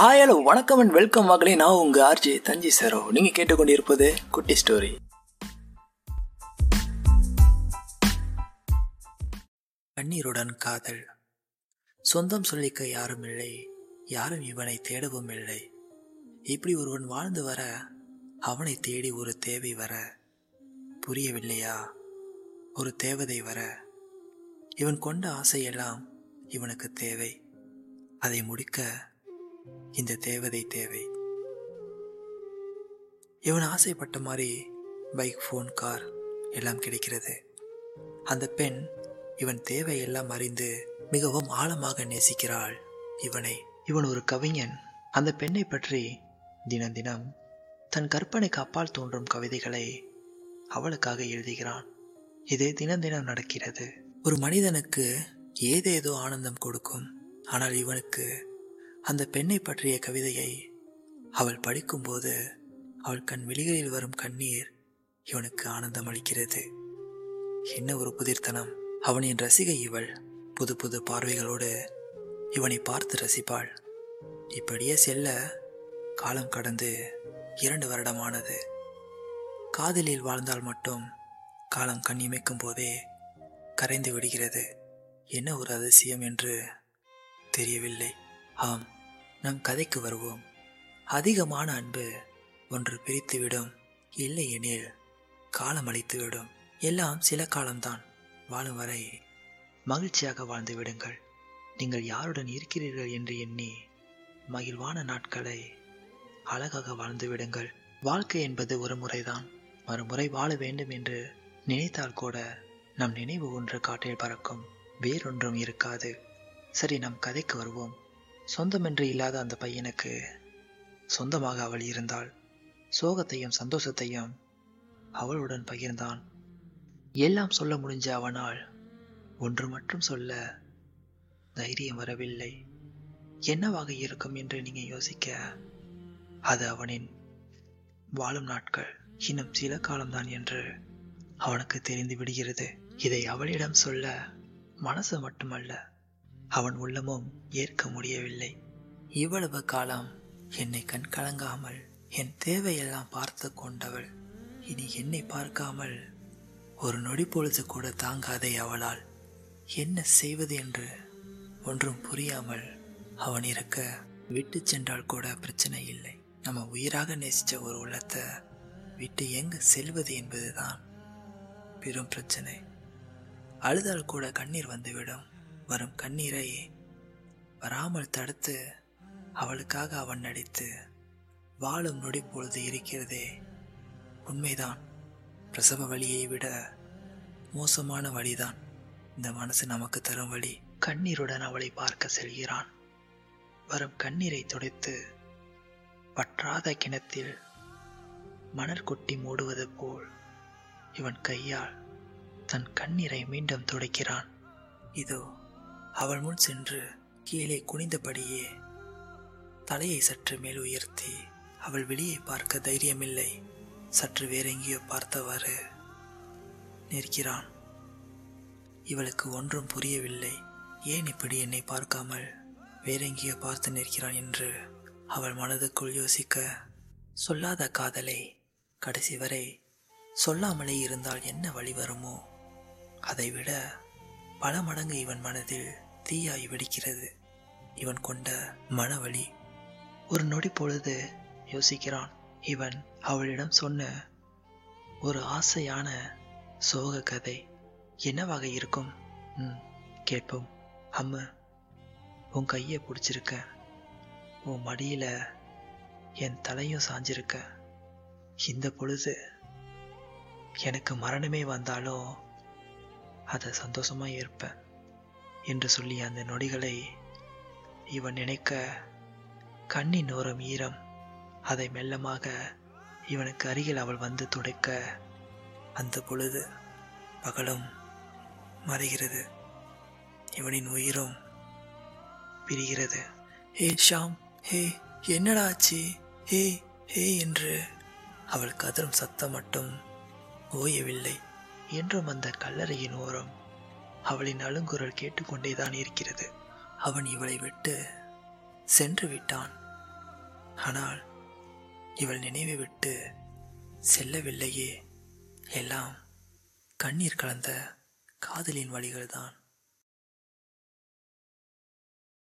Hi hello வணக்கம் and welcome மகளே நான் உங்க ஆர்ஜே தஞ்சி சரோ. நீங்க கேட்டுக்கொண்டிருப்பது குட்டி ஸ்டோரி. கண்ணீருடன் காதல். சொந்தம் சொல்லிக்க யாரும் இல்லை. யாரும் இவனை தேடவும் இல்லை. இப்படி ஒருவன் வாழ்ந்து வர அவனை தேடி ஒரு தேவை வர. புரியவில்லையா? ஒரு தேவதை வர. இவன் கொண்ட ஆசையெல்லாம் இவனுக்கு தேவை. அதை முடிக்க இந்த தேவதை தேவை. இவன் ஆசைப்பட்ட மாதிரி பைக் ஃபோன் கார் எல்லாம் கிடைக்கிறது. அந்த பெண் இவன் தேவையெல்லாம் அறிந்து மிகவும் ஆழமாக நேசிக்கிறாள். இவனை இவன் ஒரு கவிஞன். அந்த பெண்ணை பற்றி தினம் தினம் தன் கற்பனைக்கு அப்பால் தோன்றும் கவிதைகளை அவளுக்காக எழுதுகிறான். இது தினம் தினம் நடக்கிறது. ஒரு மனிதனுக்கு ஏதேதோ ஆனந்தம் கொடுக்கும். ஆனால் இவனுக்கு அந்த பெண்ணை பற்றிய கவிதையை அவள் படிக்கும்போது அவள் கண் விழிகளில் வரும் கண்ணீர் இவனுக்கு ஆனந்தம் அளிக்கிறது. என்ன ஒரு புதிர்த்தனம். அவனின் ரசிகை இவள். புது புது பார்வைகளோடு இவனை பார்த்து ரசிப்பாள். இப்படியே செல்ல காலம் கடந்து இரண்டு வருடமானது. காதலில் வாழ்ந்தால் மட்டும் காலம் கண் இமைக்கும் போதே கரைந்து விடுகிறது. என்ன ஒரு அதிசயம் என்று தெரியவில்லை. ஆம் நம் கதைக்கு வருவோம். அதிகமான அன்பு ஒன்று பிரித்துவிடும். இல்லை எனில் காலம் அளித்துவிடும் எல்லாம் சில காலம்தான். வாழும் வரை மகிழ்ச்சியாக வாழ்ந்து விடுங்கள். நீங்கள் யாருடன் இருக்கிறீர்கள் என்று எண்ணி மகிழ்வான நாட்களை அழகாக வாழ்ந்து விடுங்கள். வாழ்க்கை என்பது ஒரு முறைதான். மறுமுறை வாழ வேண்டும் என்று நினைத்தால் கூட நம் நினைவு ஒன்று காற்றில் பறக்கும். வேறொன்றும் இருக்காது. சரி நம் கதைக்கு வருவோம். சொந்தமென்று இல்லாத அந்த பையனுக்கு சொந்தமாக அவள் இருந்தாள். சோகத்தையும் சந்தோஷத்தையும் அவளுடன் பகிர்ந்தான். எல்லாம் சொல்ல முடிஞ்ச அவனால் ஒன்று மட்டும் சொல்ல தைரியம் வரவில்லை. என்னவாக இருக்கும் என்று நீங்க யோசிக்க அது அவனின் வாழும் நாட்கள். இன்னும் சில காலம்தான் என்று அவனுக்கு தெரிந்து விடுகிறது. இதை அவளிடம் சொல்ல மனசு மட்டுமல்ல அவன் உள்ளமும் ஏற்க முடியவில்லை. இவ்வளவு காலம் என்னை கண் கலங்காமல் என் தேவையெல்லாம் பார்த்து கொண்டவள். இனி என்னை பார்க்காமல் ஒரு நொடி பொழுது கூட தாங்காதே அவளால். என்ன செய்வது என்று ஒன்றும் புரியாமல் அவன் இருக்க விட்டு சென்றால் கூட பிரச்சனை இல்லை. நம்ம உயிராக நேசித்த ஒரு உள்ளத்தை விட்டு எங்கு செல்வது என்பதுதான் பெரும் பிரச்சனை. அழுதால் கூட கண்ணீர் வந்துவிடும். வரும் கண்ணீரை வராமல் தடுத்து அவளுக்காக அவன் நடித்து வாழும் நொடி பொழுது இருக்கிறதே உண்மைதான். பிரசவ வழியை விட மோசமான வழிதான் இந்த மனசு நமக்கு தரும் வழி கண்ணீருடன் அவளை பார்க்க செல்கிறான். வரும் கண்ணீரை துடைத்து வற்றாத கிணத்தில் மணற்கொட்டி மூடுவது போல் இவன் கையால் தன் கண்ணீரை மீண்டும் துடைக்கிறான். இதோ அவள் முன் சென்று கீழே குனிந்தபடியே தலையை சற்று மேல் உயர்த்தி அவள் வெளியே பார்க்க தைரியமில்லை. சற்று வேறெங்கேயோ பார்த்தவாறு நிற்கிறான். இவளுக்கு ஒன்றும் புரியவில்லை. ஏன் இப்படி என்னை பார்க்காமல் வேறெங்கேயோ பார்த்து நிற்கிறான் என்று அவள் மனதுக்குள் யோசிக்க சொல்லாத காதலை கடைசி வரை சொல்லாமலே இருந்தால் என்ன வழி வருமோ? அதைவிட பல மடங்கு இவன் மனதில் தீயாய் வெடிக்கிறது. இவன் கொண்ட மனவழி. ஒரு நொடி பொழுது யோசிக்கிறான். இவன் அவளிடம் சொன்ன ஒரு ஆசையான சோக கதை என்னவாக இருக்கும்? ம் கேட்போம். அம்ம உன் கையை பிடிச்சிருக்க. உன் மடியில என் தலையும் சாஞ்சிருக்க. இந்த பொழுது எனக்கு மரணமே வந்தாலும் அதை சந்தோஷமா இருப்பேன். என்று சொல்லி அந்த நொடிகளை இவன் நினைக்க கண்ணின் ஓரம் ஈரம். அதை மெல்லமாக இவனுக்கு அருகில் அவள் வந்து துடைக்க அந்த பொழுது பகலும் மறைகிறது. இவனின் உயிரும் பிரிகிறது. ஹே ஷாம் ஹே என்னடா ஆச்சு? ஹே ஹே என்று அவள் கதறும் சத்தம் மட்டும் ஓயவில்லை. என்றும் அந்த கல்லறையின் ஓரம் அவளின் அழுங்குரல் கேட்டுக்கொண்டேதான் இருக்கிறது. அவன் இவளை விட்டு சென்று விட்டான். ஆனால் இவள் நினைவை விட்டு செல்லவில்லையே. எல்லாம் கண்ணீர் கலந்த காதலின் வழிகள்தான்.